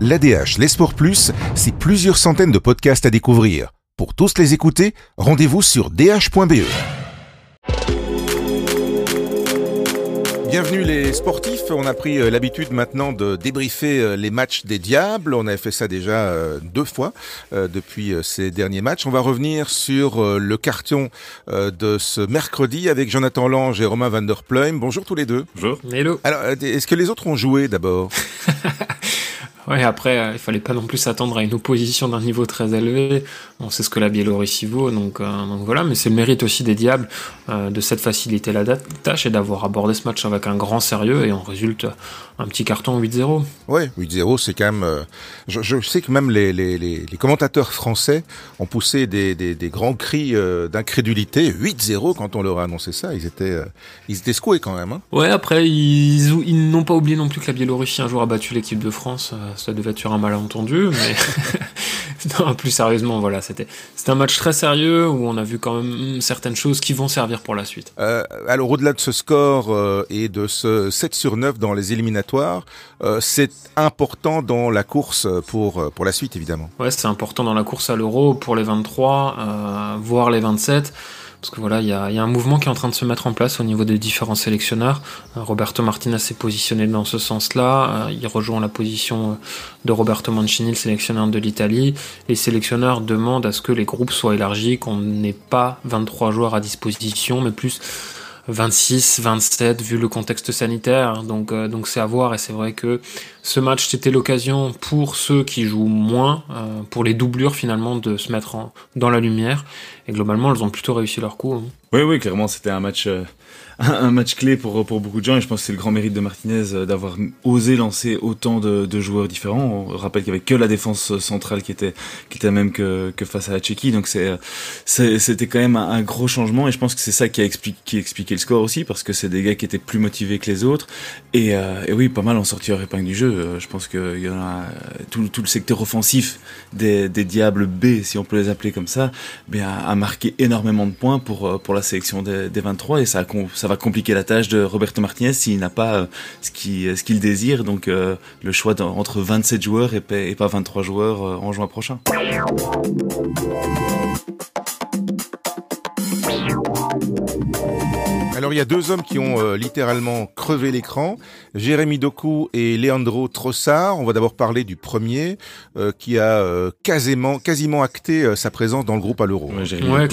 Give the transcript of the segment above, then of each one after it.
L'ADH, les sports plus, c'est plusieurs centaines de podcasts à découvrir. Pour tous les écouter, rendez-vous sur dh.be. Bienvenue les sportifs, on a pris euh, l'habitude maintenant de débriefer euh, les matchs des Diables, on avait fait ça déjà euh, deux fois depuis ces derniers matchs. On va revenir sur le carton de ce mercredi avec Jonathan Lange et Romain Van der Pluim. Bonjour tous les deux. Bonjour. Hello. Alors, est-ce que les autres ont joué d'abord? Ouais, après, euh, il fallait pas non plus s'attendre à une opposition d'un niveau très élevé. On sait ce que la Biélorussie vaut, donc, euh, donc voilà. Mais c'est le mérite aussi des Diables euh, de cette facilité la tâche et d'avoir abordé ce match avec un grand sérieux et en résulte un petit carton 8-0. Ouais, 8-0, c'est quand même. Je, je, sais que même les, les, les, commentateurs français ont poussé des, des, des grands cris d'incrédulité. 8-0 quand on leur a annoncé ça, ils étaient ils étaient secoués quand même. Hein. Ouais, après ils, ils n'ont pas oublié non plus que la Biélorussie un jour a battu l'équipe de France ça devait être sur un malentendu, mais non, plus sérieusement, voilà, c'était un match très sérieux où on a vu quand même certaines choses qui vont servir pour la suite. Euh, alors au-delà de ce score euh, et de ce 7 sur 9 dans les éliminatoires, euh, c'est important dans la course pour pour la suite évidemment. Ouais, c'est important dans la course à l'Euro pour les 23, voire les 27. Parce que voilà, il y a, un mouvement qui est en train de se mettre en place au niveau des différents sélectionneurs. Euh, Roberto Martinez s'est positionné dans ce sens-là. Euh, il rejoint la position euh, de Roberto Mancini, le sélectionneur de l'Italie. Les sélectionneurs demandent à ce que les groupes soient élargis, qu'on n'ait pas 23 joueurs à disposition, mais plus 26, 27 vu le contexte sanitaire. Donc euh, donc c'est à voir et c'est vrai que ce match c'était l'occasion pour ceux qui jouent moins, euh, pour les doublures finalement de se mettre en, dans la lumière. Et globalement elles ont plutôt réussi leur coup. Hein. Oui oui clairement c'était un match euh, un match clé pour, pour beaucoup de gens et je pense que c'est le grand mérite de Martinez euh, d'avoir osé lancer autant de, de, joueurs différents. On rappelle qu'il n'y avait que la défense centrale qui était, qui était même que, que face à la Tchéquie, donc c'est, c'était quand même un, gros changement et je pense que c'est ça qui a expliqué, qui expliqué le score aussi parce que c'est des gars qui étaient plus motivés que les autres et, euh, et oui, pas mal en sorti leur épingle du jeu. Euh, je pense qu'il y en a tout, tout le secteur offensif des, des Diables B, si on peut les appeler comme ça, bien, a marqué énormément de points pour, pour la sélection des, des 23 et ça a, ça ça va compliquer la tâche de Roberto Martinez s'il n'a pas euh, ce qu'il ce qu'il désire. Donc euh, le choix entre 27 joueurs et, et pas 23 joueurs euh, en juin prochain. Il y a deux hommes qui ont euh, littéralement crevé l'écran, Jérémy Doku et Leandro Trossard. On va d'abord parler du premier euh, qui a euh, quasiment, quasiment acté sa présence dans le groupe à l'Euro. Ouais,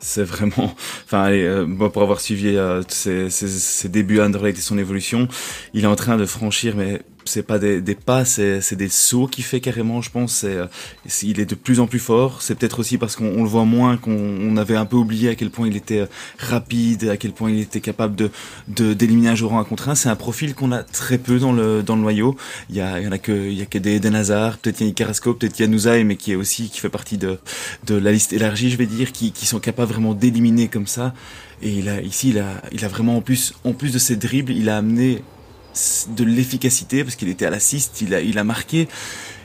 c'est vraiment, enfin allez, pour avoir suivi ses, ses, ses, débuts à Anderlecht et son évolution, il est en train de franchir mais c'est pas des, pas, c'est des sauts qu'il fait carrément, je pense. Euh, il est de plus en plus fort. C'est peut-être aussi parce qu'on le voit moins, qu'on avait un peu oublié à quel point il était euh, rapide, à quel point il était capable de d'éliminer un joueur en un contre un. C'est un profil qu'on a très peu dans le dans le noyau. Il y a en a que il y a que des Eden Hazard, peut-être il y a Carrasco, peut-être il y a mais qui est aussi qui fait partie de de la liste élargie, je vais dire, qui qui sont capables vraiment d'éliminer comme ça. Et ici il a il a vraiment en plus en plus de ses dribbles, il a amené de l'efficacité parce qu'il était à l'assist, il a, il a marqué.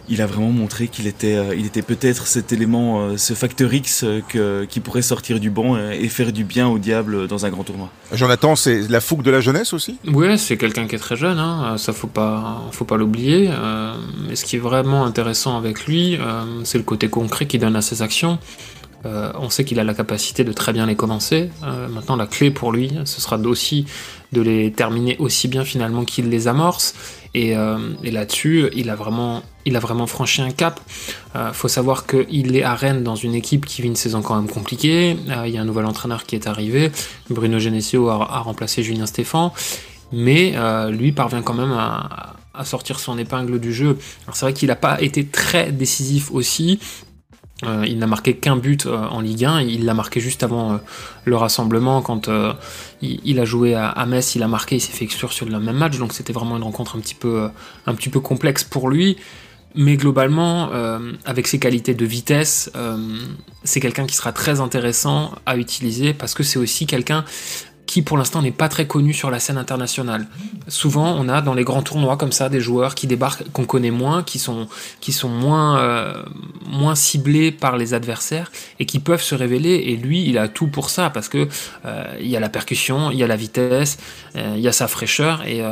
Il a vraiment montré qu'il était, euh, il était peut-être cet élément, euh, ce facteur X euh, que, qui pourrait sortir du banc et faire du bien au diable dans un grand tournoi. Jonathan, c'est la fougue de la jeunesse aussi? Oui, c'est quelqu'un qui est très jeune, hein. ça faut pas, faut pas l'oublier. mais ce qui est vraiment intéressant avec lui, c'est le côté concret qu'il donne à ses actions. on sait qu'il a la capacité de très bien les commencer. maintenant, la clé pour lui, ce sera aussi de les terminer aussi bien finalement qu'il les amorce. Et, euh, là-dessus, il a vraiment, il a vraiment franchi un cap. Euh, faut savoir qu'il est à Rennes dans une équipe qui vit une saison quand même compliquée. Euh, il y a un nouvel entraîneur qui est arrivé. Bruno Genesio a, remplacé Julien Stéphan. Mais lui parvient quand même à, à sortir son épingle du jeu. c'est vrai qu'il n'a pas été très décisif aussi. Euh, il n'a marqué qu'un but euh, en Ligue 1, il l'a marqué juste avant euh, le rassemblement quand il, a joué à, Metz, il a marqué, il s'est fait exclure sur le même match, donc c'était vraiment une rencontre un petit peu, un petit peu complexe pour lui. Mais globalement, avec ses qualités de vitesse, c'est quelqu'un qui sera très intéressant à utiliser parce que c'est aussi quelqu'un qui pour l'instant n'est pas très connu sur la scène internationale. Souvent, on a dans les grands tournois comme ça des joueurs qui débarquent, qu'on connaît moins, qui sont, qui sont moins, euh, moins ciblés par les adversaires et qui peuvent se révéler. Et lui, il a tout pour ça parce que euh, il y a la percussion, il y a la vitesse, euh, il y a sa fraîcheur. Et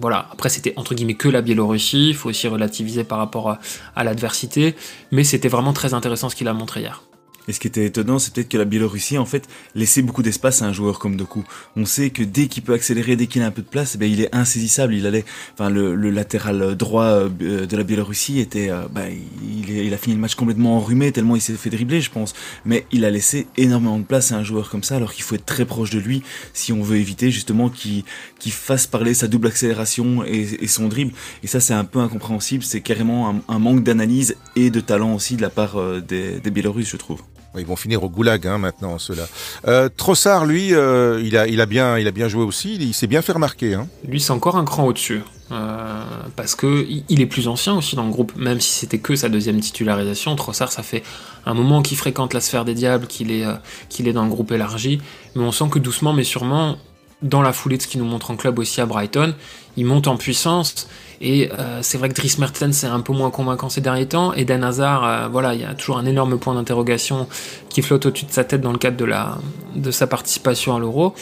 voilà. Après, c'était entre guillemets que la Biélorussie. Il faut aussi relativiser par rapport à l'adversité. Mais c'était vraiment très intéressant ce qu'il a montré hier. Et ce qui était étonnant, c'est peut-être que la Biélorussie, en fait, laissait beaucoup d'espace à un joueur comme Doku. On sait que dès qu'il peut accélérer, dès qu'il a un peu de place, eh il est insaisissable. Il allait, enfin, le, latéral droit euh, de la Biélorussie était, euh, bah, il, il, a fini le match complètement enrhumé tellement il s'est fait dribbler, je pense. Mais il a laissé énormément de place à un joueur comme ça, alors qu'il faut être très proche de lui si on veut éviter justement qu'il qu'il fasse parler sa double accélération et, son dribble. Et ça, c'est un peu incompréhensible. C'est carrément un, manque d'analyse et de talent aussi de la part euh, des, des Biélorusses, je trouve. Ils vont finir au goulag hein, maintenant, ceux-là. Euh, Trossard, lui, euh, il, a, bien, joué aussi, il, s'est bien fait remarquer. Hein. Lui, c'est encore un cran au-dessus. Euh, parce que il est plus ancien aussi dans le groupe, même si c'était que sa deuxième titularisation. Trossard, ça fait un moment qu'il fréquente la sphère des diables, qu'il est, qu'il est dans le groupe élargi, mais on sent que doucement mais sûrement, dans la foulée de ce qu'il nous montre en club aussi à Brighton, il monte en puissance et euh, c'est vrai que Dries Mertens c'est un peu moins convaincant ces derniers temps. Et Dan Hazard, euh, voilà, il y a toujours un énorme point d'interrogation qui flotte au-dessus de sa tête dans le cadre de, la, de sa participation à l'Euro.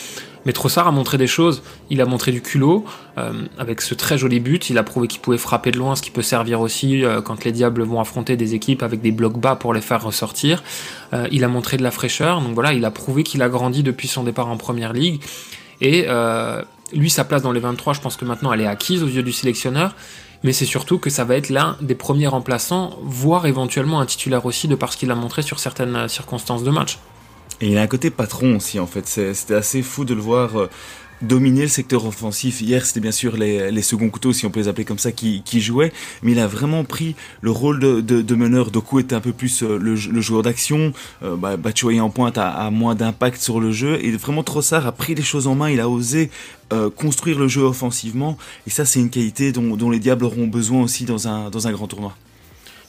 Mais Trossard a montré des choses. Il a montré du culot euh, avec ce très joli but. Il a prouvé qu'il pouvait frapper de loin, ce qui peut servir aussi quand les Diables vont affronter des équipes avec des blocs bas pour les faire ressortir. il a montré de la fraîcheur. Donc voilà, il a prouvé qu'il a grandi depuis son départ en Première Ligue. Et lui, sa place dans les 23, je pense que maintenant elle est acquise aux yeux du sélectionneur, mais c'est surtout que ça va être l'un des premiers remplaçants, voire éventuellement un titulaire aussi, de par ce qu'il a montré sur certaines circonstances de match. Et il a un côté patron aussi, en fait. C'était assez fou de le voir dominer le secteur offensif. Hier, c'était bien sûr les, seconds couteaux, si on peut les appeler comme ça, qui, jouaient, mais il a vraiment pris le rôle de, de, meneur. Doku était un peu plus euh, le, joueur d'action, euh, bah, en pointe a, moins d'impact sur le jeu, et vraiment Trossard a pris les choses en main, il a osé euh, construire le jeu offensivement, et ça c'est une qualité dont, dont, les Diables auront besoin aussi dans un, dans un grand tournoi.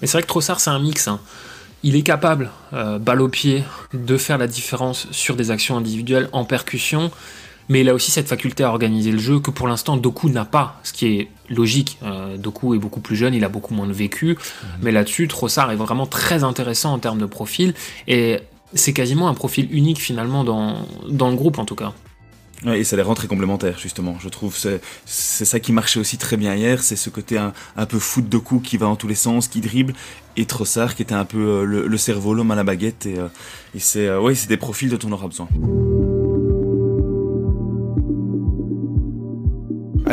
Mais c'est vrai que Trossard c'est un mix. Hein. Il est capable, euh, balle au pied, de faire la différence sur des actions individuelles en percussion, mais il a aussi cette faculté à organiser le jeu que pour l'instant Doku n'a pas, ce qui est logique. Euh, Doku est beaucoup plus jeune, il a beaucoup moins de vécu, mhm. mais là-dessus, Trossard est vraiment très intéressant en termes de profil, et c'est quasiment un profil unique finalement dans, dans le groupe en tout cas. et ça les rend très complémentaires, justement. Je trouve c'est c'est ça qui marchait aussi très bien hier, c'est ce côté un, un peu foot de coup qui va en tous les sens, qui dribble, et Trossard qui était un peu euh, le, cerveau, l'homme à la baguette. Et, euh, et c'est ouais, c'est des profils dont on aura besoin.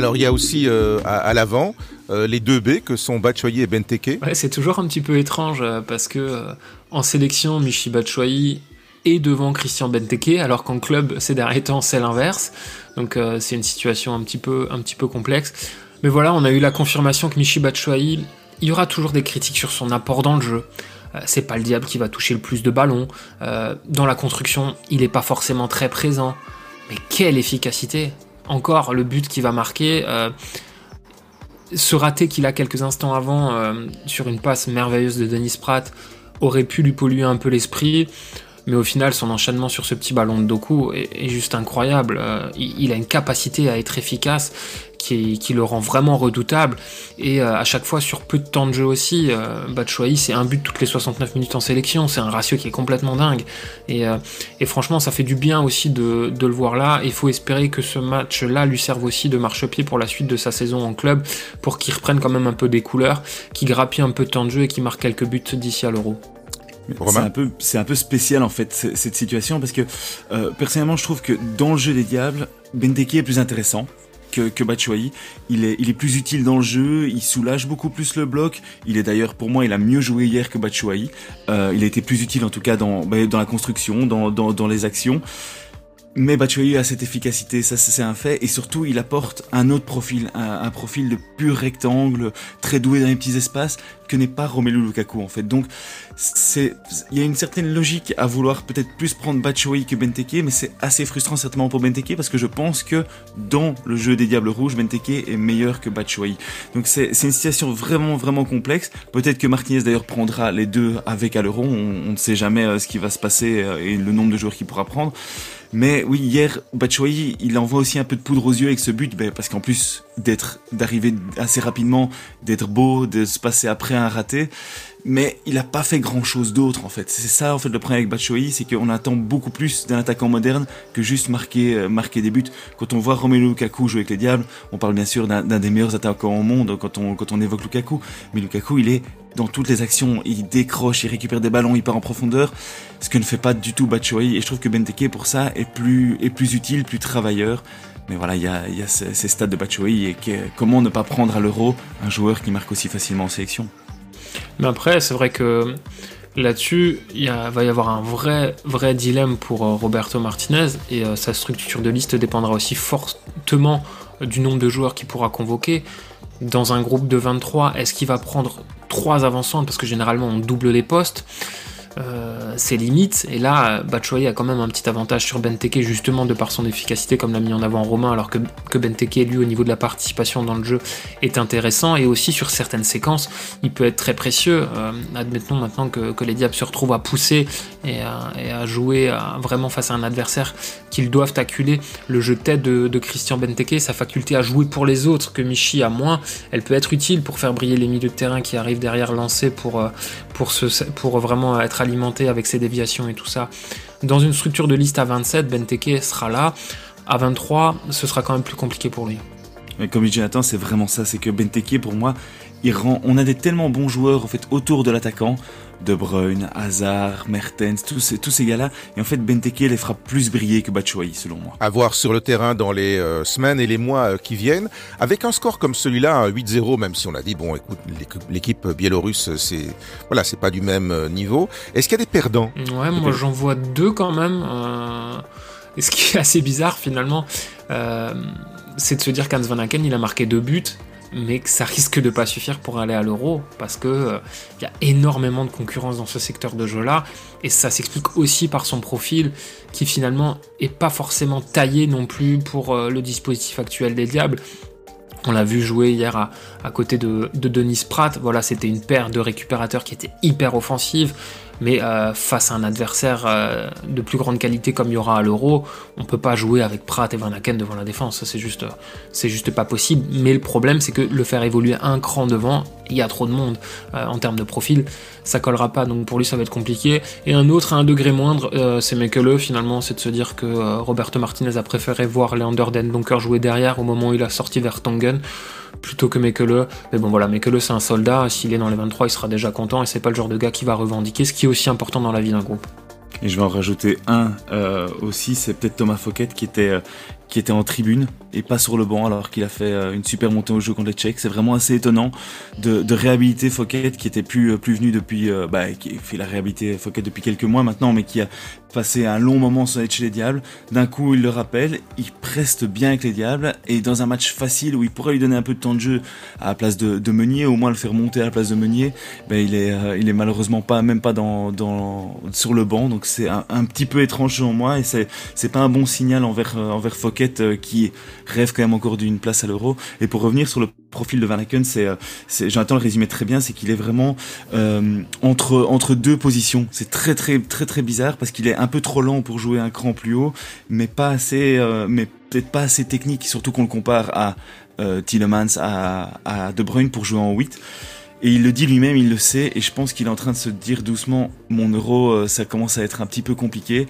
Alors il y a aussi euh, à, l'avant euh, les deux B que sont Batshuayi et Benteke. C'est toujours un petit peu étrange euh, parce que en sélection, Michi Batshuayi est devant Christian Benteke alors qu'en club ces derniers temps c'est l'inverse. Donc c'est une situation un petit peu un petit peu complexe. Mais voilà, on a eu la confirmation que Michi Batshuayi, il y aura toujours des critiques sur son apport dans le jeu. c'est pas le diable qui va toucher le plus de ballons. dans la construction, il n'est pas forcément très présent. Mais quelle efficacité encore le but qui va marquer. Euh, ce raté qu'il a quelques instants avant euh, sur une passe merveilleuse de Denis Pratt aurait pu lui polluer un peu l'esprit. Mais au final, son enchaînement sur ce petit ballon de Doku est, juste incroyable. Euh, il, a une capacité à être efficace qui, le rend vraiment redoutable. Et euh, à chaque fois, sur peu de temps de jeu aussi, euh, c'est un but toutes les 69 minutes en sélection. C'est un ratio qui est complètement dingue. Et, euh, franchement, ça fait du bien aussi de, de le voir là. Il faut espérer que ce match-là lui serve aussi de marchepied pour la suite de sa saison en club, pour qu'il reprenne quand même un peu des couleurs, qu'il grappille un peu de temps de jeu et qu'il marque quelques buts d'ici à l'Euro. C'est un peu, c'est un peu spécial en fait cette situation parce que euh, personnellement je trouve que dans le jeu des diables, Benteke est plus intéressant que, que Batshuayi. Il est, il est plus utile dans le jeu, il soulage beaucoup plus le bloc. Il est d'ailleurs, pour moi, il a mieux joué hier que Batshuayi. Euh, il a été plus utile en tout cas dans, bah, dans la construction, dans, dans, dans les actions. Mais Batshuayi a cette efficacité, ça c'est un fait, et surtout il apporte un autre profil, un, profil de pur rectangle, très doué dans les petits espaces, que n'est pas Romelu Lukaku en fait. Donc c'est il y a une certaine logique à vouloir peut-être plus prendre Batshuayi que Benteke, mais c'est assez frustrant certainement pour Benteke parce que je pense que dans le jeu des Diables Rouges, Benteke est meilleur que Batshuayi. Donc c'est une situation vraiment vraiment complexe. Peut-être que Martinez d'ailleurs prendra les deux avec à. On, ne sait jamais euh, ce qui va se passer euh, et le nombre de joueurs qu'il pourra prendre. Mais oui, hier, Batshuayi, il envoie aussi un peu de poudre aux yeux avec ce but, ben, parce qu'en plus d'être, d'arriver assez rapidement, d'être beau, de se passer après raté, mais il n'a pas fait grand chose d'autre en fait. C'est ça en fait le problème avec Batshuayi, c'est qu'on attend beaucoup plus d'un attaquant moderne que juste marquer, euh, marquer des buts. Quand on voit Romelu Lukaku jouer avec les Diables, on parle bien sûr d'un des meilleurs attaquants au monde quand on, quand on évoque Lukaku, mais Lukaku il est dans toutes les actions, il décroche, il récupère des ballons, il part en profondeur, ce que ne fait pas du tout Batshuayi. Et je trouve que Benteke pour ça est plus, est plus utile, plus travailleur. Mais voilà, il y a, ces, ces, stades de Batshuayi et comment ne pas prendre à l'euro un joueur qui marque aussi facilement en sélection. Mais après, c'est vrai que là-dessus, il va y avoir un vrai, vrai dilemme pour euh, Roberto Martinez et euh, sa structure de liste dépendra aussi fortement du nombre de joueurs qu'il pourra convoquer. Dans un groupe de 23, est-ce qu'il va prendre trois avancantes parce que généralement on double les postes euh, ses limites. Et là, Batshuayi a quand même un petit avantage sur Benteke, justement de par son efficacité, comme l'a mis en avant Romain, alors que, que Benteke, lui, au niveau de la participation dans le jeu, est intéressant. Et aussi sur certaines séquences, il peut être très précieux. Euh, admettons maintenant que, que, les Diables se retrouvent à pousser et à, jouer à, vraiment face à un adversaire qu'ils doivent acculer. Le jeu de tête de, Christian Benteke, sa faculté à jouer pour les autres, que Michi a moins, elle peut être utile pour faire briller les milieux de terrain qui arrivent derrière lancés pour, pour, se, pour vraiment être alimenté avec ses déviations et tout ça. Dans une structure de liste à 27, Benteke sera là. À 23, ce sera quand même plus compliqué pour lui. Mais comme dit Jonathan, c'est vraiment ça, c'est que Benteke, pour moi, il rend, on a des tellement bons joueurs en fait autour de l'attaquant, De Bruyne, Hazard, Mertens, tous ces, tous ces gars-là, et en fait Benteke les fera plus briller que Batshuayi selon moi. À voir sur le terrain dans les euh, semaines et les mois euh, qui viennent, avec un score comme celui-là, 8-0, même si on a dit bon, écoute, l'équipe biélorusse, c'est voilà, c'est pas du même euh, niveau. Est-ce qu'il y a des perdants? Ouais, moi j'en vois deux quand même. Euh... Et ce qui est assez bizarre finalement, euh, c'est de se dire qu'Hans Van Aken il a marqué deux buts mais que ça risque de pas suffire pour aller à l'euro parce que il euh, y a énormément de concurrence dans ce secteur de jeu là et ça s'explique aussi par son profil qui finalement est pas forcément taillé non plus pour euh, le dispositif actuel des Diables. On l'a vu jouer hier à, à côté de, de, Denis Pratt. Voilà, c'était une paire de récupérateurs qui était hyper offensive mais euh, face à un adversaire euh, de plus grande qualité comme il y aura à l'Euro, on peut pas jouer avec Pratt et Van Aken devant la défense, c'est juste, c'est juste pas possible. Mais le problème, c'est que le faire évoluer un cran devant, il y a trop de monde euh, en termes de profil, ça collera pas, donc pour lui ça va être compliqué. Et un autre à un degré moindre, c'est Mekele finalement, c'est de se dire que Roberto Martinez a préféré voir Leander Den jouer derrière au moment où il a sorti vers Tongen plutôt que Mekele. Mais bon voilà, Mekele c'est un soldat, s'il est dans les 23 il sera déjà content et c'est pas le genre de gars qui va revendiquer, ce qui est aussi important dans la vie d'un groupe. Et je vais en rajouter un euh, aussi, c'est peut-être Thomas Fouquet qui était euh, qui était en tribune et pas sur le banc alors qu'il a fait euh, une super montée au jeu contre les Tchèques. C'est vraiment assez étonnant de, de réhabiliter Fouquet qui était plus plus venu depuis bah, qui fait la réhabilité Fouquet depuis quelques mois maintenant mais qui a passé un long moment sans être chez les Diables. D'un coup, il le rappelle, il preste bien avec les Diables et dans un match facile où il pourrait lui donner un peu de temps de jeu à la place de, de Meunier, au moins le faire monter à la place de Meunier, ben il est il est malheureusement pas même pas dans, dans sur le banc donc c'est un, petit peu étrange selon moi et c'est pas un bon signal envers envers Fouquet qui rêve quand même encore d'une place à l'Euro. Et pour revenir sur le profil de Van Aken, c'est j'entends le résumer très bien, c'est qu'il est vraiment euh, entre entre deux positions. C'est très très très très bizarre parce qu'il est un peu trop lent pour jouer un cran plus haut, mais pas assez euh, mais peut-être pas assez technique, surtout qu'on le compare à euh, Tillemans, à, à De Bruyne pour jouer en 8. Et il le dit lui-même, il le sait, et je pense qu'il est en train de se dire doucement, mon euro, euh, ça commence à être un petit peu compliqué.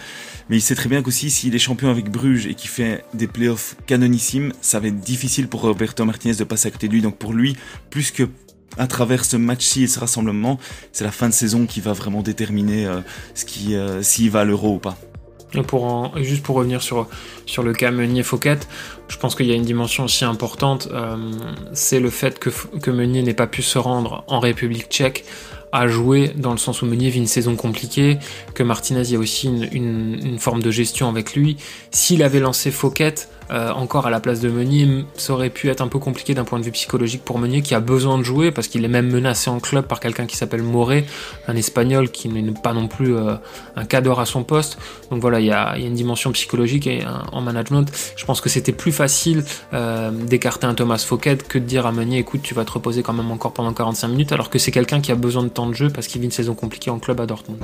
Mais il sait très bien qu'aussi, s'il est champion avec Bruges et qu'il fait des playoffs canonissimes, ça va être difficile pour Roberto Martinez de passer à côté de lui. Donc pour lui, plus que à travers ce match-ci et ce rassemblement, c'est la fin de saison qui va vraiment déterminer euh, ce qui, euh, s'il va à l'euro ou pas. Juste pour revenir sur, le cas Meunier-Fouquet, je pense qu'il y a une dimension aussi importante, euh, c'est le fait que, Meunier n'ait pas pu se rendre en République tchèque à jouer dans le sens où Meunier vit une saison compliquée, que Martinez, y a aussi une, une, une forme de gestion avec lui. S'il avait lancé Fouquet, euh, encore à la place de Meunier, ça aurait pu être un peu compliqué d'un point de vue psychologique pour Meunier qui a besoin de jouer parce qu'il est même menacé en club par quelqu'un qui s'appelle Moré, un Espagnol qui n'est pas non plus euh, un cadre à son poste. Donc voilà, il y a, une dimension psychologique et en management. Je pense que c'était plus facile d'écarter un Thomas Fouquet que de dire à Meunier écoute, tu vas te reposer quand même encore pendant 45 minutes alors que c'est quelqu'un qui a besoin de temps de jeu parce qu'il vit une saison compliquée en club à Dortmund.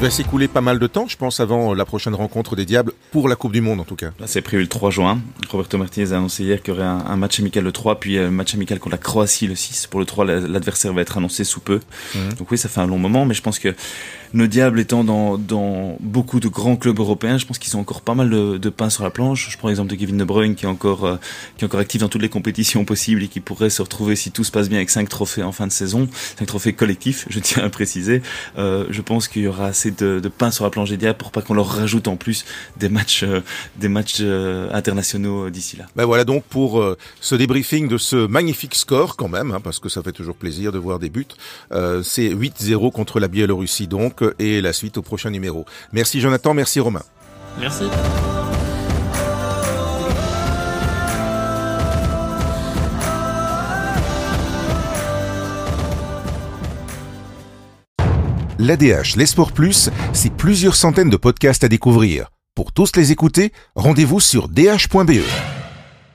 Il va s'écouler pas mal de temps, je pense, avant la prochaine rencontre des Diables, pour la Coupe du Monde en tout cas. c'est prévu le 3 juin. Roberto Martinez a annoncé hier qu'il y aurait un, match amical le 3, puis un match amical contre la Croatie le 6. Pour le 3, l'adversaire va être annoncé sous peu. Mhm. Donc oui, ça fait un long moment, mais je pense que nos Diables étant dans, dans beaucoup de grands clubs européens, je pense qu'ils ont encore pas mal de, de, pain sur la planche. Je prends l'exemple de Kevin De Bruyne qui est encore euh, qui est encore actif dans toutes les compétitions possibles et qui pourrait se retrouver si tout se passe bien avec cinq trophées en fin de saison, cinq trophées collectifs, je tiens à préciser. Euh, je pense qu'il y aura assez de, de, pain sur la planche des Diables pour pas qu'on leur rajoute en plus des matchs euh, des matchs euh, internationaux d'ici là. Ben voilà donc pour ce débriefing de ce magnifique score quand même, hein, parce que ça fait toujours plaisir de voir des buts. C'est 8-0 contre la Biélorussie donc et la suite au prochain numéro. Merci Jonathan, merci Romain. Merci. L'ADH, les Plus, c'est plusieurs centaines de podcasts à découvrir. Pour tous les écouter, rendez-vous sur dh.be.